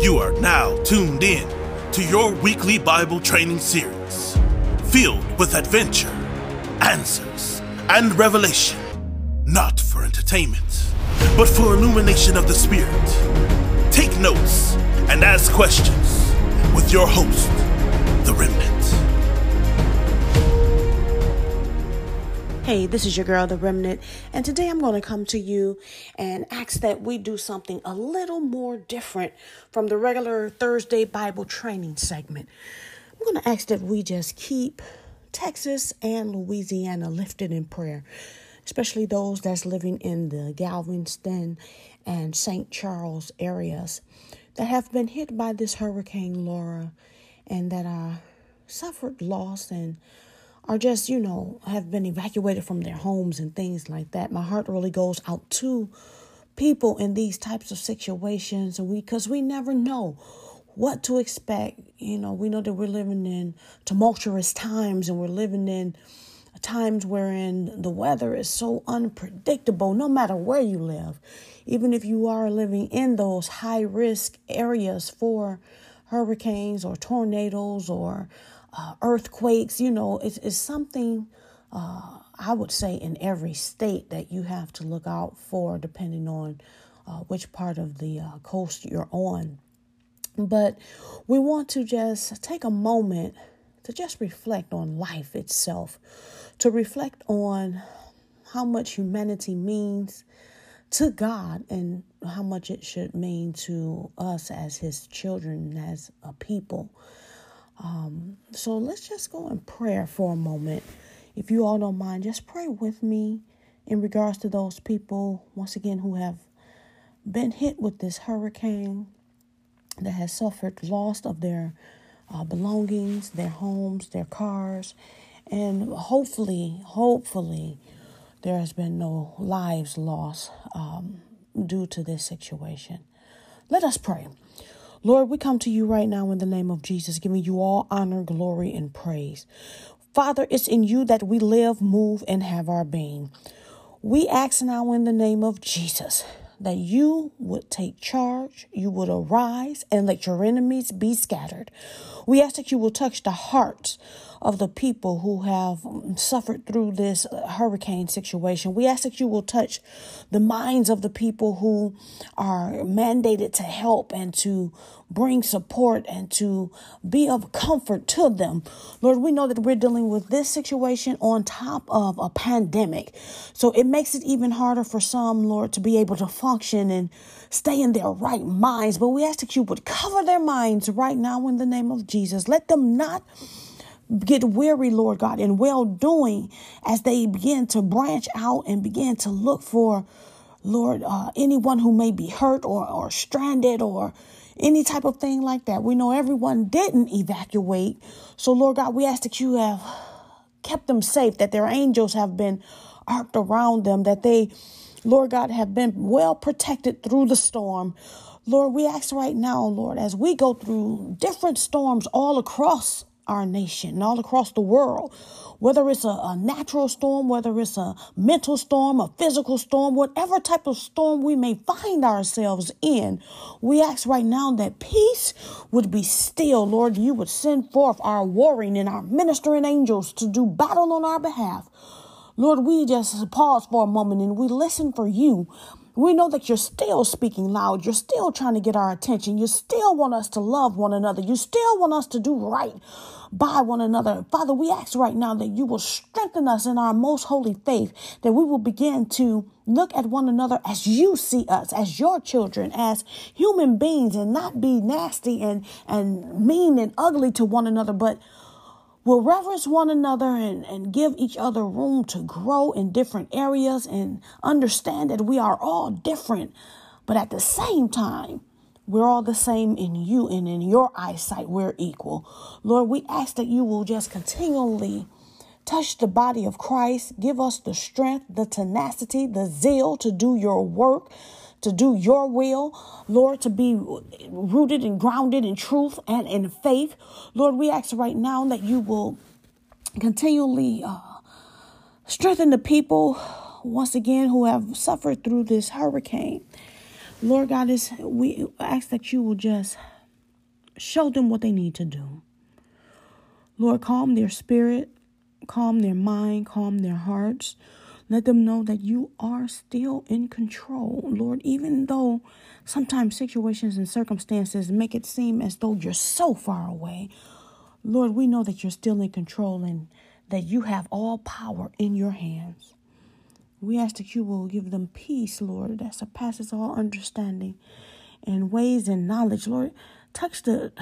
You are now tuned in to your weekly Bible training series, filled with adventure, answers, and revelation, not for entertainment, but for illumination of the Spirit. Take notes and ask questions with your host, Hey, this is your girl, The Remnant, and today I'm going to come to you and ask that we do something a little more different from the regular Thursday Bible training segment. I'm going to ask that we just keep Texas and Louisiana lifted in prayer, especially those that's living in the Galveston and St. Charles areas that have been hit by this Hurricane Laura and that are suffered loss and are just, you know, have been evacuated from their homes and things like that. My heart really goes out to people in these types of situations and we because we never know what to expect. You know, we know that we're living in tumultuous times and we're living in times wherein the weather is so unpredictable no matter where you live. Even if you are living in those high risk areas for hurricanes or tornadoes or uh, earthquakes, you know, it's, it's something uh, I would say in every state that you have to look out for, depending on uh, which part of the uh, coast you're on. But we want to just take a moment to just reflect on life itself, to reflect on how much humanity means to God and how much it should mean to us as His children, as a people. Um, so let's just go in prayer for a moment. If you all don't mind, just pray with me in regards to those people, once again, who have been hit with this hurricane that has suffered loss of their uh, belongings, their homes, their cars, and hopefully, hopefully, there has been no lives lost um, due to this situation. Let us pray. Lord, we come to you right now in the name of Jesus, giving you all honor, glory, and praise. Father, it's in you that we live, move, and have our being. We ask now in the name of Jesus that you would take charge, you would arise, and let your enemies be scattered. We ask that you will touch the hearts of the people who have um, suffered through this uh, hurricane situation. We ask that you will touch the minds of the people who are mandated to help and to bring support and to be of comfort to them. Lord, we know that we're dealing with this situation on top of a pandemic. So it makes it even harder for some, Lord, to be able to function and stay in their right minds. But we ask that you would cover their minds right now in the name of Jesus. Let them not get weary, Lord God, in well doing as they begin to branch out and begin to look for, Lord, uh, anyone who may be hurt or, or stranded or any type of thing like that. We know everyone didn't evacuate. So, Lord God, we ask that you have kept them safe, that their angels have been arced around them, that they, Lord God, have been well protected through the storm. Lord, we ask right now, Lord, as we go through different storms all across our nation and all across the world. Whether it's a, a, natural storm, whether it's a mental storm, a physical storm, whatever type of storm we may find ourselves in, we ask right now that peace would be still. Lord, you would send forth our warring and our ministering angels to do battle on our behalf. Lord, we just pause for a moment and we listen for you we know that you're still speaking loud. You're still trying to get our attention. You still want us to love one another. You still want us to do right by one another. Father, we ask right now that you will strengthen us in our most holy faith, that we will begin to look at one another as you see us, as your children, as human beings, and not be nasty and, and mean and ugly to one another, but will reverence one another and, and give each other room to grow in different areas and understand that we are all different, but at the same time, we're all the same in you and in your eyesight, we're equal. Lord, we ask that you will just continually touch the body of Christ, give us the strength, the tenacity, the zeal to do your work to do your will, Lord, to be rooted and grounded in truth and in faith. Lord, we ask right now that you will continually uh, strengthen the people once again who have suffered through this hurricane. Lord God, is we ask that you will just Show them what they need to do. Lord, calm their spirit, calm their mind, calm their hearts. Let them know that you are still in control, Lord, even though sometimes situations and circumstances make it seem as though you're so far away. Lord, we know that you're still in control and that you have all power in your hands. We ask that you will give them peace, Lord, that surpasses all understanding and ways and knowledge. Lord, touch the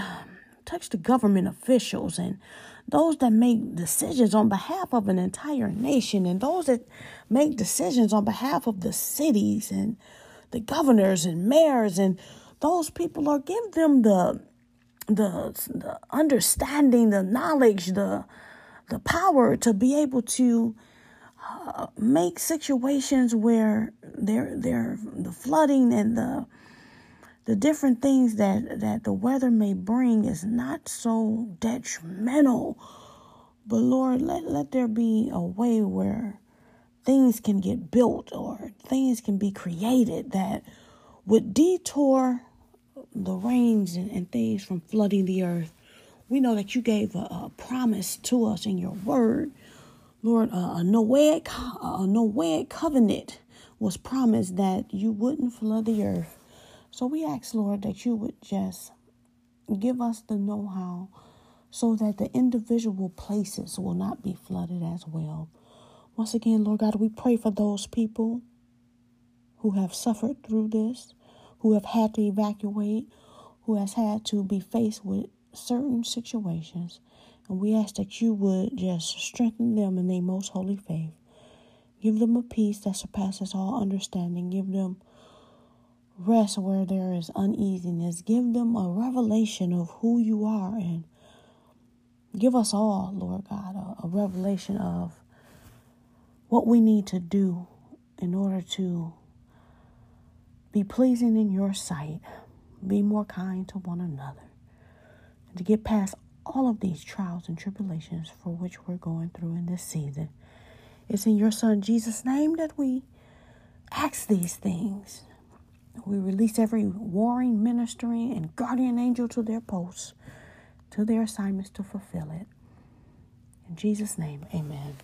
touch the government officials and those that make decisions on behalf of an entire nation and those that make decisions on behalf of the cities and the governors and mayors and those people Lord give them the the, the understanding the knowledge the the power to be able to uh, make situations where there there the flooding and the the different things that that the weather may bring is not so detrimental. But lord let, let there be a way where things can get built or things can be created that would detour the rains and, and things from flooding the earth. We know that you gave a, a promise to us in your word. Lord, a Noahic, a Noahic covenant was promised that you wouldn't flood the earth. So we ask, Lord, that you would just give us the know how so that the individual places will not be flooded as well. Once again, Lord God, we pray for those people who have suffered through this, who have had to evacuate, who has had to be faced with certain situations. And we ask that you would just strengthen them in their most holy faith. Give them a peace that surpasses all understanding. Give them rest where there is uneasiness. Give them a revelation of who you are. And give us all, Lord God, a, a revelation of what we need to do in order to be pleasing in your sight, be more kind to one another, and to get past all of these trials and tribulations for which we're going through in this season. It's in your Son Jesus' name that we ask these things. We release every warring, ministering, and guardian angel to their posts, to their assignments to fulfill it. In Jesus' name, amen.